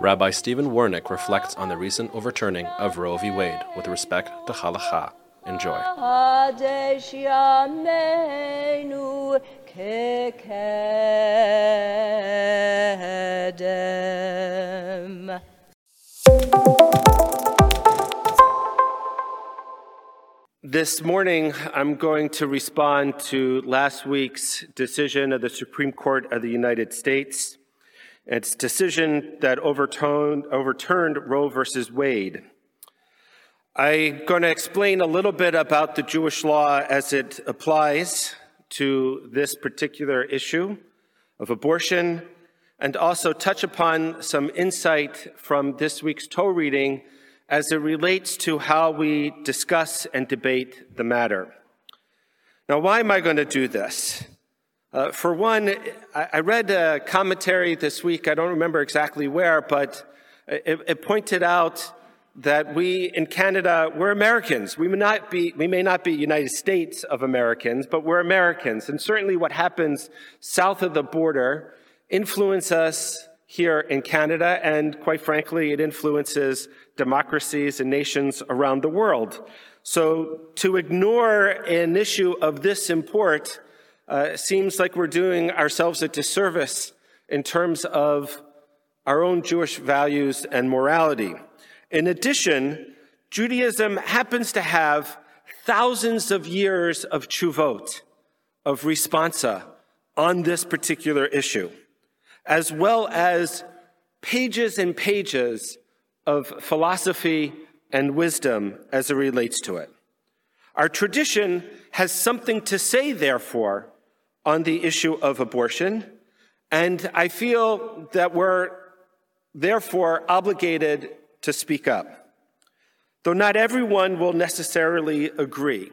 Rabbi Steven Wernick reflects on the recent overturning of Roe v. Wade with respect to halacha. Enjoy. This morning, I'm going to respond to last week's decision of the Supreme Court of the United States, its decision that overturned, overturned Roe versus Wade. I'm going to explain a little bit about the Jewish law as it applies to this particular issue of abortion, and also touch upon some insight from this week's Torah reading as it relates to how we discuss and debate the matter. Now, why am I going to do this? Uh, for one, I, read a commentary this week, I don't remember exactly where, but it, it pointed out that we in Canada, we're Americans. We may, not be, we may not be United States of Americans, but we're Americans. And certainly what happens south of the border influences us here in Canada, and quite frankly, it influences democracies and nations around the world. So to ignore an issue of this import uh, seems like we're doing ourselves a disservice in terms of our own Jewish values and morality. In addition, Judaism happens to have thousands of years of tshuvot, of responsa on this particular issue as well as pages and pages of philosophy and wisdom as it relates to it. Our tradition has something to say, therefore, on the issue of abortion, and I feel that we're therefore obligated to speak up. Though not everyone will necessarily agree.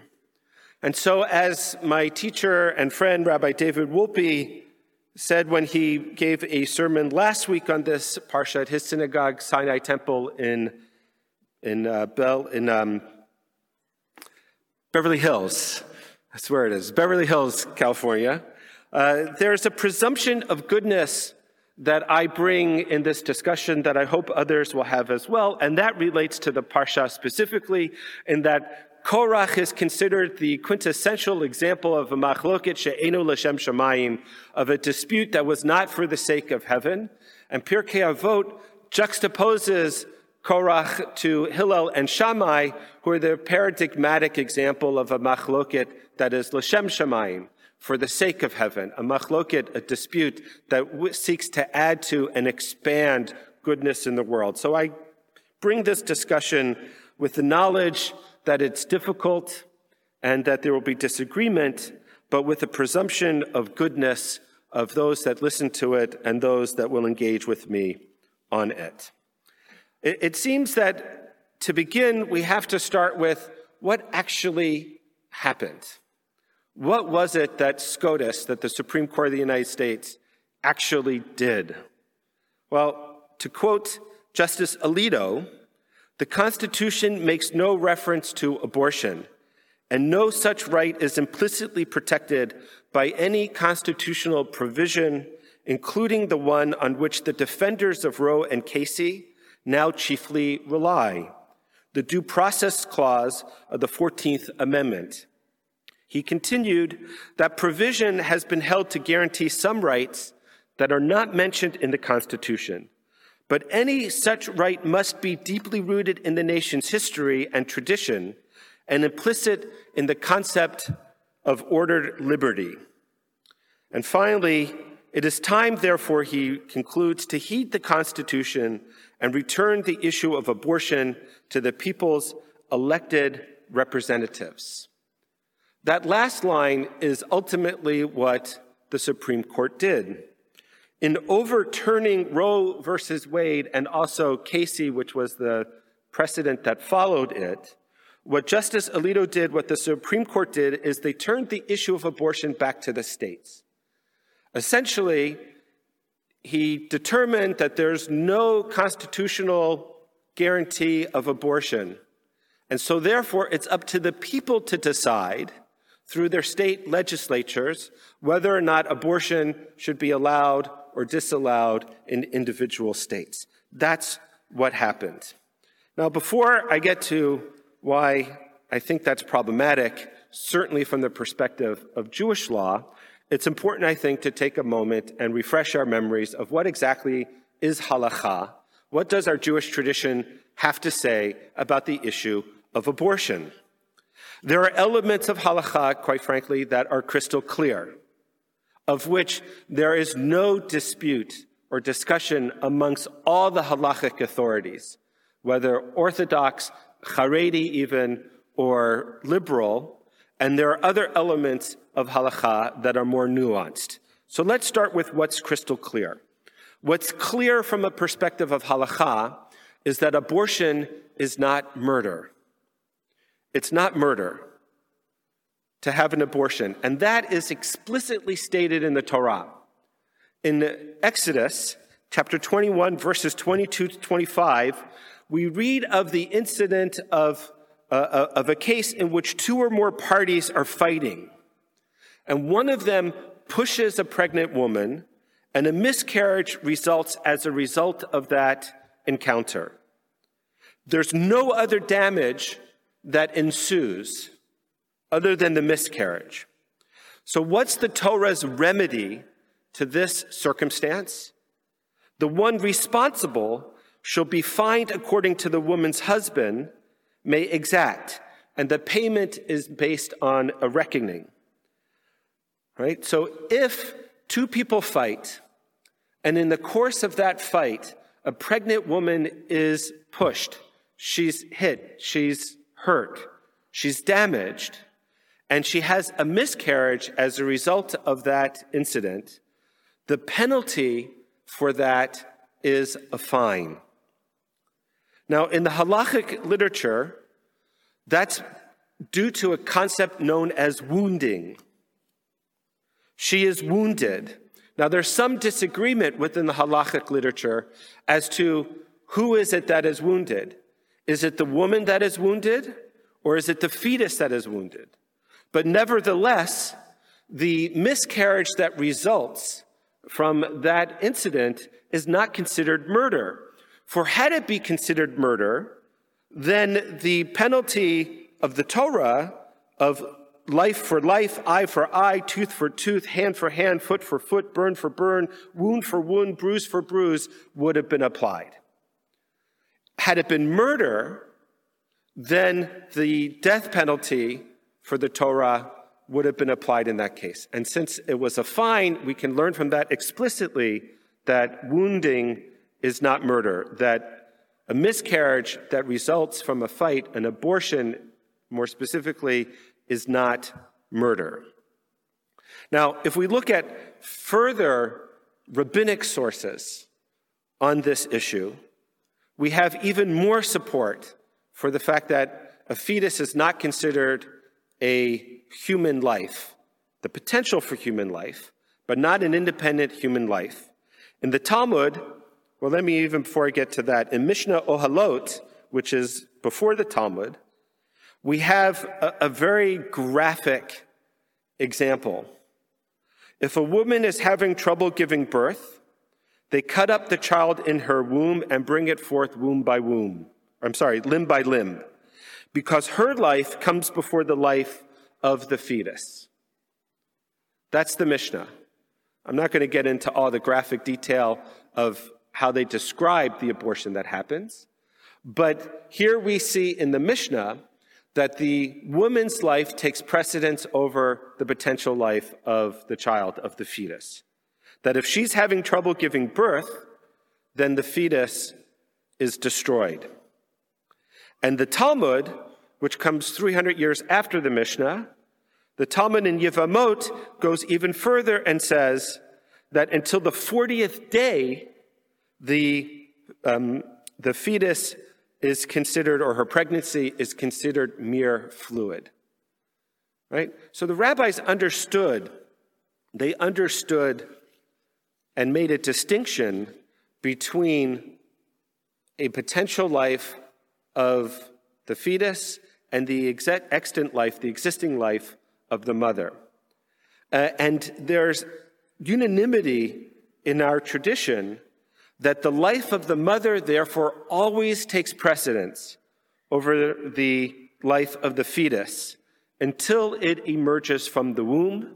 And so, as my teacher and friend, Rabbi David Wolpe, said when he gave a sermon last week on this parsha at his synagogue, Sinai Temple in in uh, Bell in um, Beverly Hills. That's where it is, Beverly Hills, California. Uh, there's a presumption of goodness that I bring in this discussion that I hope others will have as well, and that relates to the parsha specifically, in that Korach is considered the quintessential example of a machloket she'enu l'shem shamayim, of a dispute that was not for the sake of heaven. And Pirkei Avot juxtaposes Korach to Hillel and Shammai, who are the paradigmatic example of a machloket that is l'shem shamayim, for the sake of heaven, a machloket, a dispute that seeks to add to and expand goodness in the world. So I bring this discussion with the knowledge that it's difficult and that there will be disagreement, but with a presumption of goodness of those that listen to it and those that will engage with me on it. It, it seems that to begin, we have to start with what actually happened. What was it that SCOTUS, that the Supreme Court of the United States, actually did? Well, to quote Justice Alito, the Constitution makes no reference to abortion, and no such right is implicitly protected by any constitutional provision, including the one on which the defenders of Roe and Casey now chiefly rely the Due Process Clause of the 14th Amendment. He continued that provision has been held to guarantee some rights that are not mentioned in the Constitution but any such right must be deeply rooted in the nation's history and tradition and implicit in the concept of ordered liberty. And finally, it is time, therefore, he concludes, to heed the Constitution and return the issue of abortion to the people's elected representatives. That last line is ultimately what the Supreme Court did. In overturning Roe versus Wade and also Casey, which was the precedent that followed it, what Justice Alito did, what the Supreme Court did, is they turned the issue of abortion back to the states. Essentially, he determined that there's no constitutional guarantee of abortion. And so, therefore, it's up to the people to decide through their state legislatures whether or not abortion should be allowed or disallowed in individual states. That's what happened. Now, before I get to why I think that's problematic, certainly from the perspective of Jewish law, it's important, I think, to take a moment and refresh our memories of what exactly is halacha. What does our Jewish tradition have to say about the issue of abortion? There are elements of halacha, quite frankly, that are crystal clear, of which there is no dispute or discussion amongst all the halachic authorities, whether Orthodox, Haredi even, or liberal, and there are other elements of halacha that are more nuanced. So let's start with what's crystal clear. What's clear from a perspective of halacha is that abortion is not murder. It's not murder to have an abortion, and that is explicitly stated in the Torah. In Exodus chapter 21, verses 22 to 25, we read of the incident of uh, uh, of a case in which two or more parties are fighting, and one of them pushes a pregnant woman, and a miscarriage results as a result of that encounter. There's no other damage that ensues other than the miscarriage. So, what's the Torah's remedy to this circumstance? The one responsible shall be fined according to the woman's husband may exact, and the payment is based on a reckoning. Right? So if two people fight, and in the course of that fight, a pregnant woman is pushed, she's hit, she's hurt, she's damaged, and she has a miscarriage as a result of that incident, the penalty for that is a fine. Now, in the halachic literature, that's due to a concept known as wounding. She is wounded. Now, there's some disagreement within the halachic literature as to who is it that is wounded. Is it the woman that is wounded, or is it the fetus that is wounded? But nevertheless, the miscarriage that results from that incident is not considered murder. For had it be considered murder, then the penalty of the Torah of life for life, eye for eye, tooth for tooth, hand for hand, foot for foot, burn for burn, wound for wound, bruise for bruise would have been applied. Had it been murder, then the death penalty for the Torah would have been applied in that case. And since it was a fine, we can learn from that explicitly that wounding is not murder, that a miscarriage that results from a fight, an abortion more specifically, is not murder. Now, if we look at further rabbinic sources on this issue, we have even more support for the fact that a fetus is not considered a human life, the potential for human life, but not an independent human life. In the Talmud, well, let me even before I get to that, in Mishnah Ohalot, which is before the Talmud, we have a, a very graphic example. If a woman is having trouble giving birth, they cut up the child in her womb and bring it forth womb by womb. I'm sorry, limb by limb, because her life comes before the life of the fetus. That's the Mishnah. I'm not going to get into all the graphic detail of how they describe the abortion that happens. But here we see in the Mishnah that the woman's life takes precedence over the potential life of the child, of the fetus. That if she's having trouble giving birth, then the fetus is destroyed. And the Talmud, which comes 300 years after the Mishnah, the Talmud in Yevamot goes even further and says that until the 40th day, the, um, the fetus is considered, or her pregnancy is considered mere fluid. Right? So the rabbis understood, they understood and made a distinction between a potential life of the fetus and the extant life, the existing life of the mother. Uh, and there's unanimity in our tradition that the life of the mother, therefore, always takes precedence over the life of the fetus until it emerges from the womb.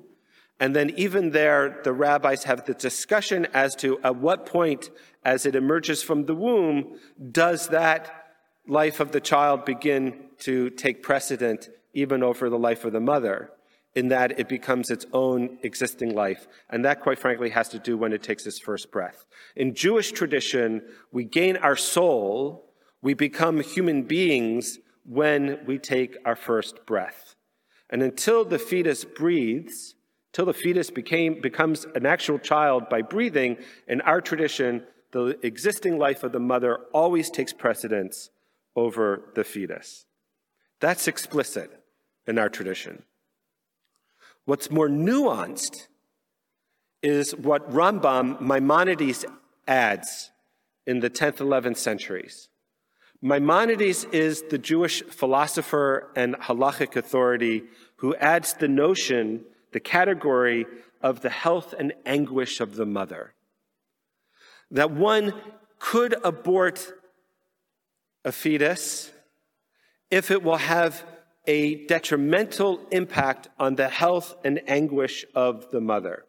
And then, even there, the rabbis have the discussion as to at what point, as it emerges from the womb, does that life of the child begin to take precedent even over the life of the mother, in that it becomes its own existing life. And that, quite frankly, has to do when it takes its first breath. In Jewish tradition, we gain our soul, we become human beings when we take our first breath. And until the fetus breathes, till the fetus became, becomes an actual child by breathing, in our tradition, the existing life of the mother always takes precedence over the fetus. That's explicit in our tradition. What's more nuanced is what Rambam Maimonides adds in the 10th, 11th centuries. Maimonides is the Jewish philosopher and halachic authority who adds the notion, the category of the health and anguish of the mother. That one could abort a fetus if it will have a detrimental impact on the health and anguish of the mother.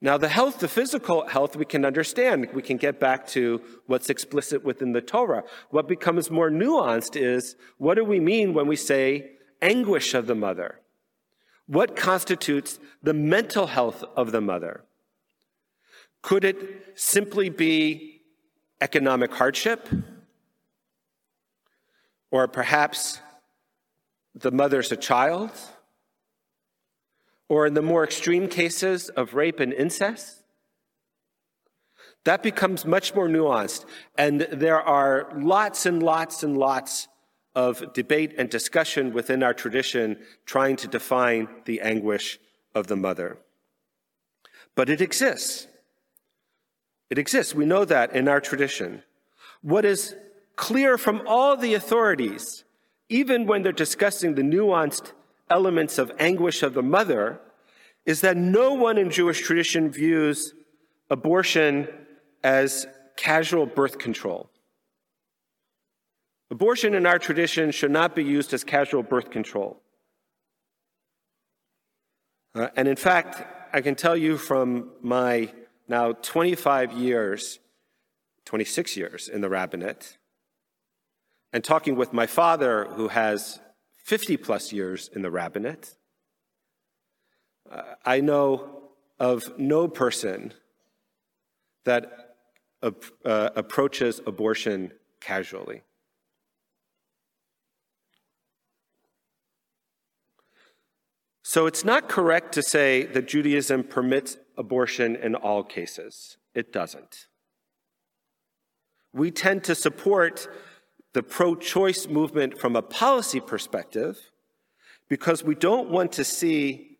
Now, the health, the physical health, we can understand. We can get back to what's explicit within the Torah. What becomes more nuanced is what do we mean when we say anguish of the mother? What constitutes the mental health of the mother? Could it simply be economic hardship? Or perhaps the mother's a child? or in the more extreme cases of rape and incest, that becomes much more nuanced. And there are lots and lots and lots of debate and discussion within our tradition trying to define the anguish of the mother. But it exists. It exists. We know that in our tradition. What is clear from all the authorities, even when they're discussing the nuanced elements of anguish of the mother is that no one in Jewish tradition views abortion as casual birth control. Abortion in our tradition should not be used as casual birth control. Uh, and in fact, I can tell you from my now 25 years, 26 years in the rabbinate, and talking with my father, who has 50 plus years in the rabbinate, I know of no person that uh, approaches abortion casually. So it's not correct to say that Judaism permits abortion in all cases. It doesn't. We tend to support the pro choice movement from a policy perspective because we don't want to see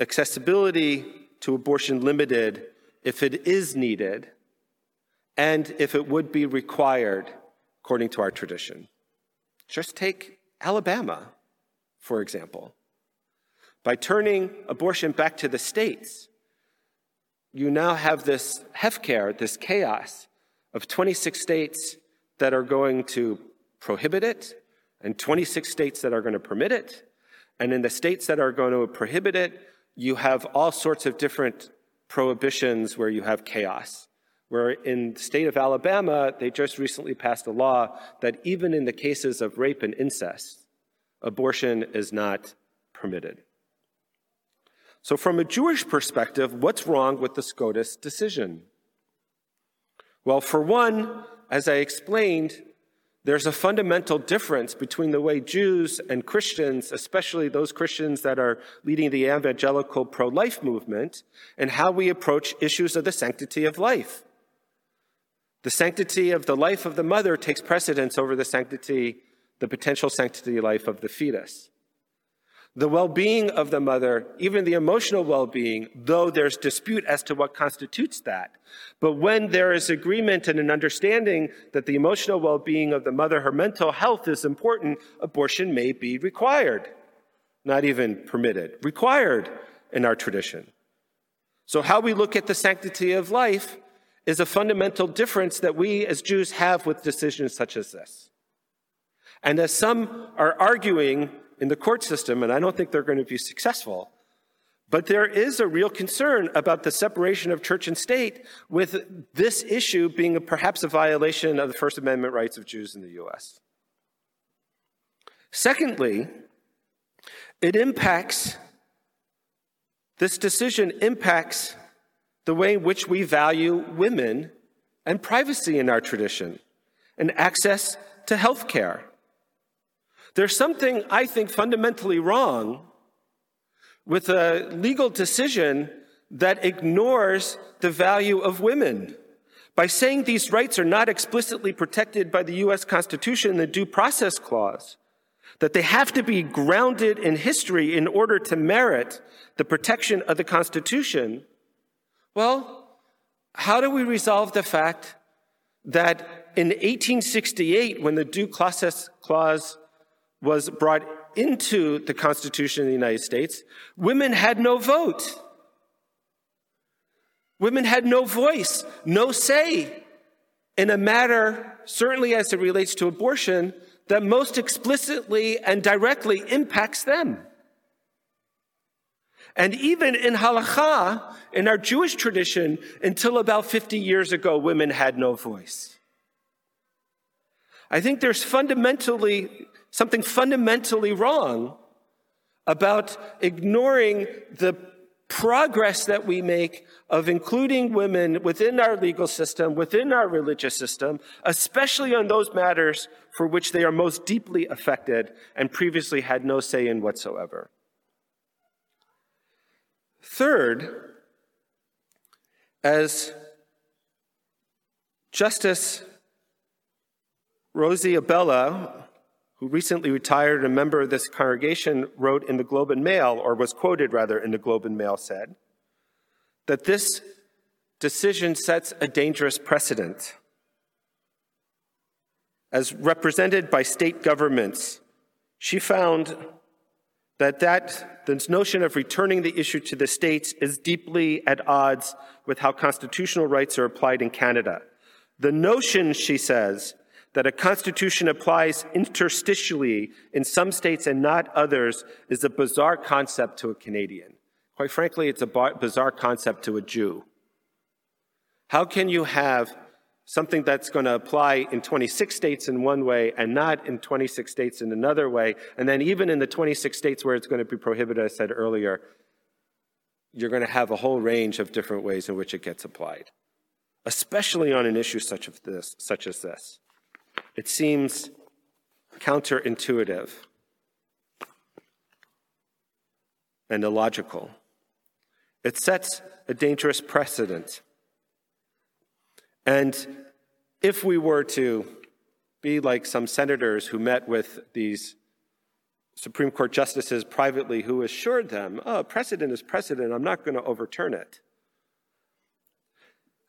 accessibility to abortion limited if it is needed and if it would be required according to our tradition. Just take Alabama, for example. By turning abortion back to the states, you now have this hefker, this chaos of 26 states that are going to prohibit it and 26 states that are going to permit it. And in the states that are going to prohibit it, you have all sorts of different prohibitions where you have chaos. Where in the state of Alabama, they just recently passed a law that even in the cases of rape and incest, abortion is not permitted. So, from a Jewish perspective, what's wrong with the SCOTUS decision? Well, for one, as I explained, there's a fundamental difference between the way Jews and Christians, especially those Christians that are leading the evangelical pro life movement, and how we approach issues of the sanctity of life. The sanctity of the life of the mother takes precedence over the sanctity, the potential sanctity life of the fetus the well being of the mother, even the emotional well being, though there's dispute as to what constitutes that. But when there is agreement and an understanding that the emotional well being of the mother, her mental health is important, abortion may be required, not even permitted, required in our tradition. So, how we look at the sanctity of life is a fundamental difference that we as Jews have with decisions such as this. And as some are arguing in the court system, and I don't think they're going to be successful, but there is a real concern about the separation of church and state, with this issue being perhaps a violation of the First Amendment rights of Jews in the U.S. Secondly, it impacts, this decision impacts the way in which we value women and privacy in our tradition and access to health care. There's something I think fundamentally wrong with a legal decision that ignores the value of women. By saying these rights are not explicitly protected by the US Constitution, the Due Process Clause, that they have to be grounded in history in order to merit the protection of the Constitution, well, how do we resolve the fact that in 1868, when the Due Process Clause was brought into the Constitution of the United States, women had no vote. Women had no voice, no say in a matter, certainly as it relates to abortion, that most explicitly and directly impacts them. And even in halacha, in our Jewish tradition, until about 50 years ago, women had no voice. I think there's fundamentally something fundamentally wrong about ignoring the progress that we make of including women within our legal system, within our religious system, especially on those matters for which they are most deeply affected and previously had no say in whatsoever. Third, as Justice Rosie Abella, who recently retired, a member of this congregation, wrote in the Globe and Mail, or was quoted rather in the Globe and Mail, said that this decision sets a dangerous precedent. As represented by state governments, she found that, that this notion of returning the issue to the states is deeply at odds with how constitutional rights are applied in Canada. The notion, she says, that a constitution applies interstitially in some states and not others is a bizarre concept to a Canadian. Quite frankly, it's a bizarre concept to a Jew. How can you have something that's going to apply in 26 states in one way and not in 26 states in another way. And then, even in the 26 states where it's going to be prohibited, I said earlier, you're going to have a whole range of different ways in which it gets applied, especially on an issue such, as this, such as this. It seems counterintuitive and illogical. It sets a dangerous precedent and if we were to be like some senators who met with these Supreme Court justices privately who assured them, oh, precedent is precedent, I'm not going to overturn it.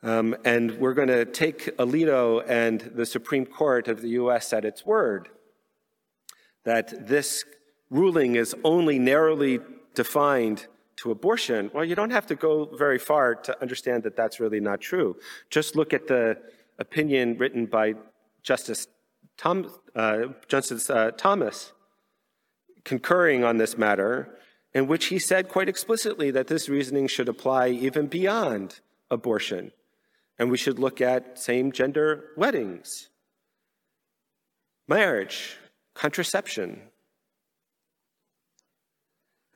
Um, and we're going to take Alito and the Supreme Court of the US at its word that this ruling is only narrowly defined to abortion, well, you don't have to go very far to understand that that's really not true. Just look at the opinion written by Justice, Tom, uh, Justice uh, Thomas concurring on this matter, in which he said quite explicitly that this reasoning should apply even beyond abortion. And we should look at same gender weddings, marriage, contraception,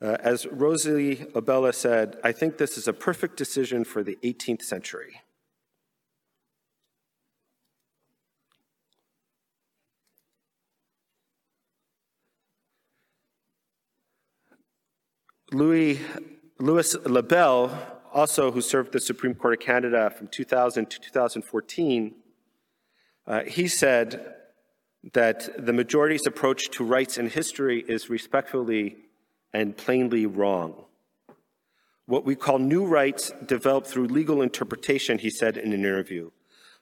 uh, as Rosalie Abella said, I think this is a perfect decision for the 18th century. Louis, Louis LeBel, also who served the Supreme Court of Canada from 2000 to 2014, uh, he said that the majority's approach to rights and history is respectfully and plainly wrong. What we call new rights developed through legal interpretation, he said in an interview.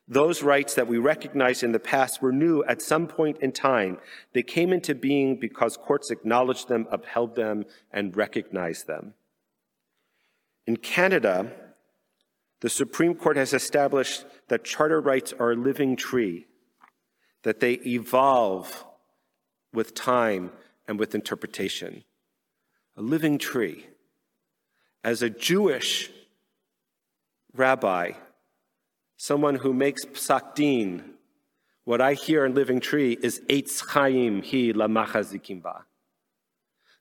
Those rights that we recognized in the past were new at some point in time. They came into being because courts acknowledged them, upheld them, and recognized them. In Canada, the Supreme Court has established that charter rights are a living tree, that they evolve with time and with interpretation. A living tree. As a Jewish rabbi, someone who makes psak din, what I hear in Living Tree is Eitz Chaim hi lamachazikim ba.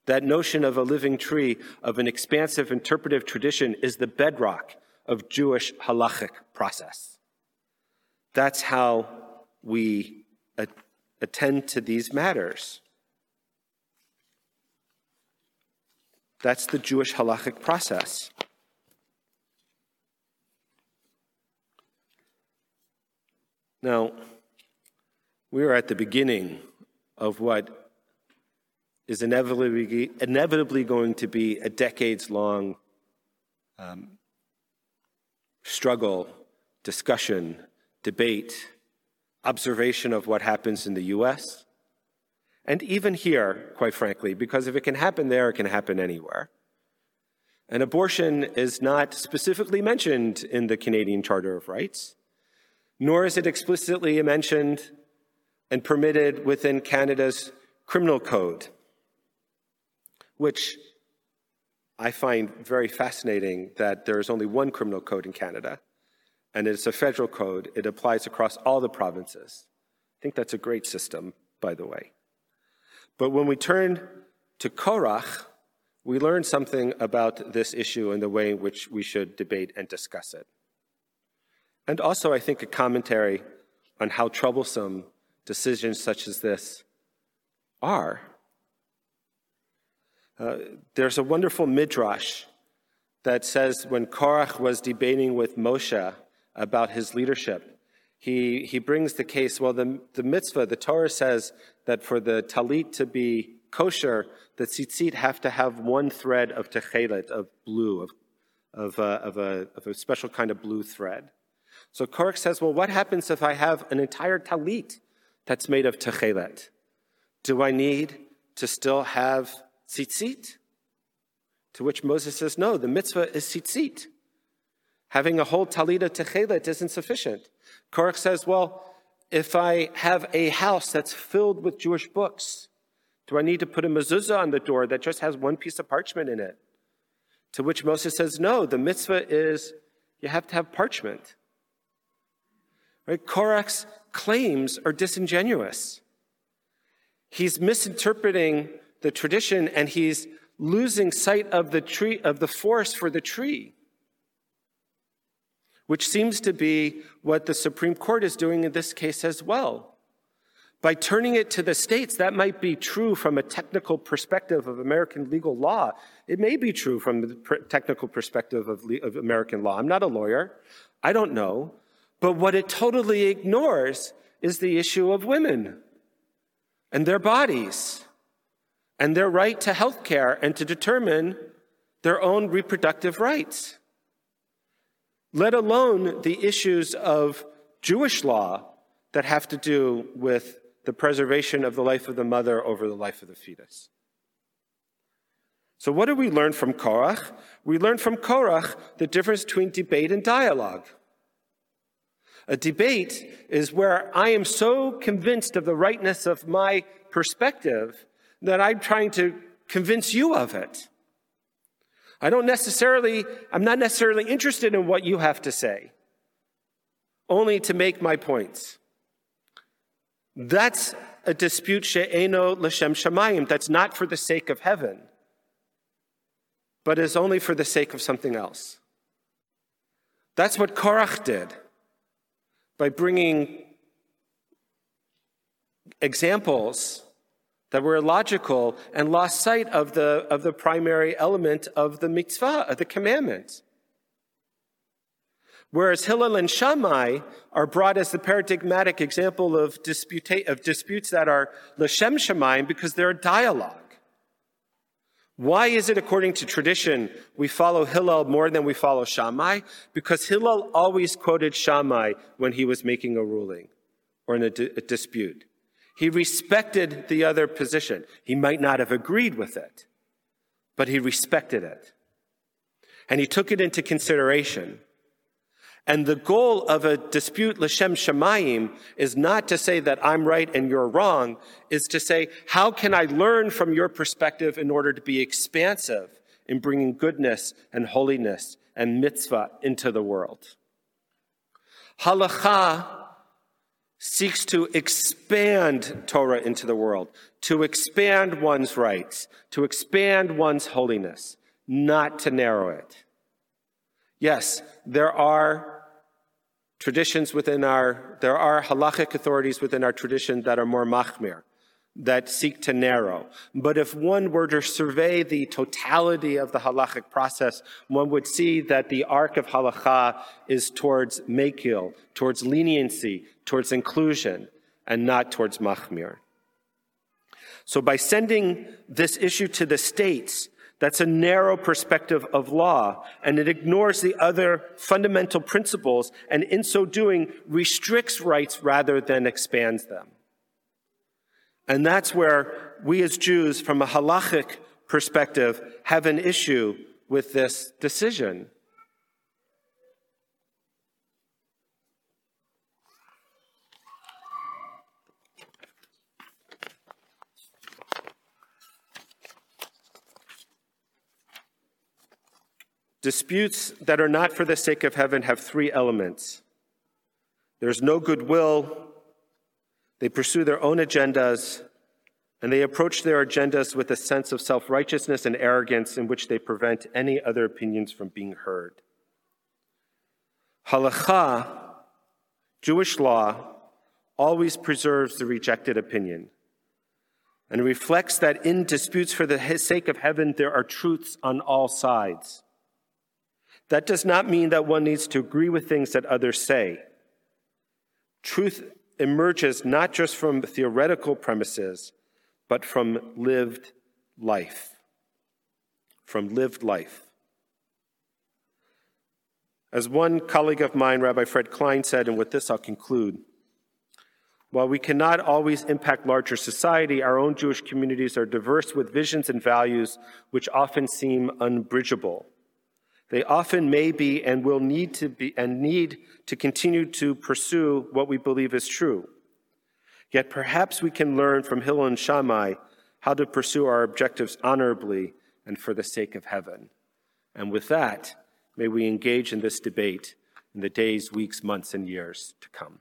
That notion of a living tree, of an expansive interpretive tradition, is the bedrock of Jewish halachic process. That's how we attend to these matters. That's the Jewish halachic process. Now, we are at the beginning of what is inevitably, inevitably going to be a decades long um, struggle, discussion, debate, observation of what happens in the US, and even here, quite frankly, because if it can happen there, it can happen anywhere. And abortion is not specifically mentioned in the Canadian Charter of Rights, nor is it explicitly mentioned and permitted within Canada's criminal code, which I find very fascinating that there is only one criminal code in Canada, and it's a federal code. It applies across all the provinces. I think that's a great system, by the way. But when we turn to Korach, we learn something about this issue and the way in which we should debate and discuss it. And also, I think, a commentary on how troublesome decisions such as this are. Uh, there's a wonderful midrash that says when Korach was debating with Moshe about his leadership, he, he brings the case well, the, the mitzvah, the Torah says that for the talit to be kosher, the tzitzit have to have one thread of techelet, of blue, of, of, uh, of, a, of a special kind of blue thread. So Korach says, well, what happens if I have an entire talit that's made of techelet? Do I need to still have tzitzit? To which Moses says, no, the mitzvah is tzitzit. Having a whole talita techelet isn't sufficient. Korach says, well, if I have a house that's filled with Jewish books, do I need to put a mezuzah on the door that just has one piece of parchment in it? To which Moses says, no, the mitzvah is you have to have parchment. Right? Korach's claims are disingenuous. He's misinterpreting the tradition and he's losing sight of the tree of the forest for the tree which seems to be what the Supreme Court is doing in this case as well. By turning it to the states, that might be true from a technical perspective of American legal law. It may be true from the technical perspective of, of American law. I'm not a lawyer. I don't know. But what it totally ignores is the issue of women and their bodies and their right to health care and to determine their own reproductive rights, let alone the issues of Jewish law that have to do with the preservation of the life of the mother over the life of the fetus. So, what do we learn from Korach? We learn from Korach the difference between debate and dialogue. A debate is where I am so convinced of the rightness of my perspective that I'm trying to convince you of it. I don't necessarily, I'm not necessarily interested in what you have to say, only to make my points. That's a dispute she'eno l'shem shamayim. That's not for the sake of heaven, but is only for the sake of something else. That's what Korach did by bringing examples that were illogical and lost sight of the, of the primary element of the mitzvah, of the commandment. Whereas Hillel and Shammai are brought as the paradigmatic example of, disputa- of disputes that are l'shem shamayim because they're a dialogue. Why is it, according to tradition, we follow Hillel more than we follow Shammai? Because Hillel always quoted Shammai when he was making a ruling or in a, di- a dispute. He respected the other position. He might not have agreed with it, but he respected it. And he took it into consideration. And the goal of a dispute l'shem shamayim is not to say that I'm right and you're wrong, is to say, how can I learn from your perspective in order to be expansive in bringing goodness and holiness and mitzvah into the world? Halacha seeks to expand Torah into the world, to expand one's rights, to expand one's holiness, not to narrow it. Yes, there are traditions within our, there are halachic authorities within our tradition that are more machmir, that seek to narrow. But if one were to survey the totality of the halachic process, one would see that the arc of halacha is towards mekil, towards leniency, towards inclusion, and not towards machmir. So by sending this issue to the states, that's a narrow perspective of law, and it ignores the other fundamental principles, and in so doing, restricts rights rather than expands them. And that's where we as Jews, from a halachic perspective, have an issue with this decision. Disputes that are not for the sake of heaven have three elements there's no goodwill, they pursue their own agendas, and they approach their agendas with a sense of self righteousness and arrogance in which they prevent any other opinions from being heard. Halacha, Jewish law, always preserves the rejected opinion and reflects that in disputes for the sake of heaven, there are truths on all sides. That does not mean that one needs to agree with things that others say. Truth emerges not just from theoretical premises, but from lived life. From lived life. As one colleague of mine, Rabbi Fred Klein, said, and with this I'll conclude while we cannot always impact larger society, our own Jewish communities are diverse with visions and values which often seem unbridgeable. They often may be and will need to be and need to continue to pursue what we believe is true. Yet perhaps we can learn from Hillel and Shammai how to pursue our objectives honorably and for the sake of heaven. And with that, may we engage in this debate in the days, weeks, months, and years to come.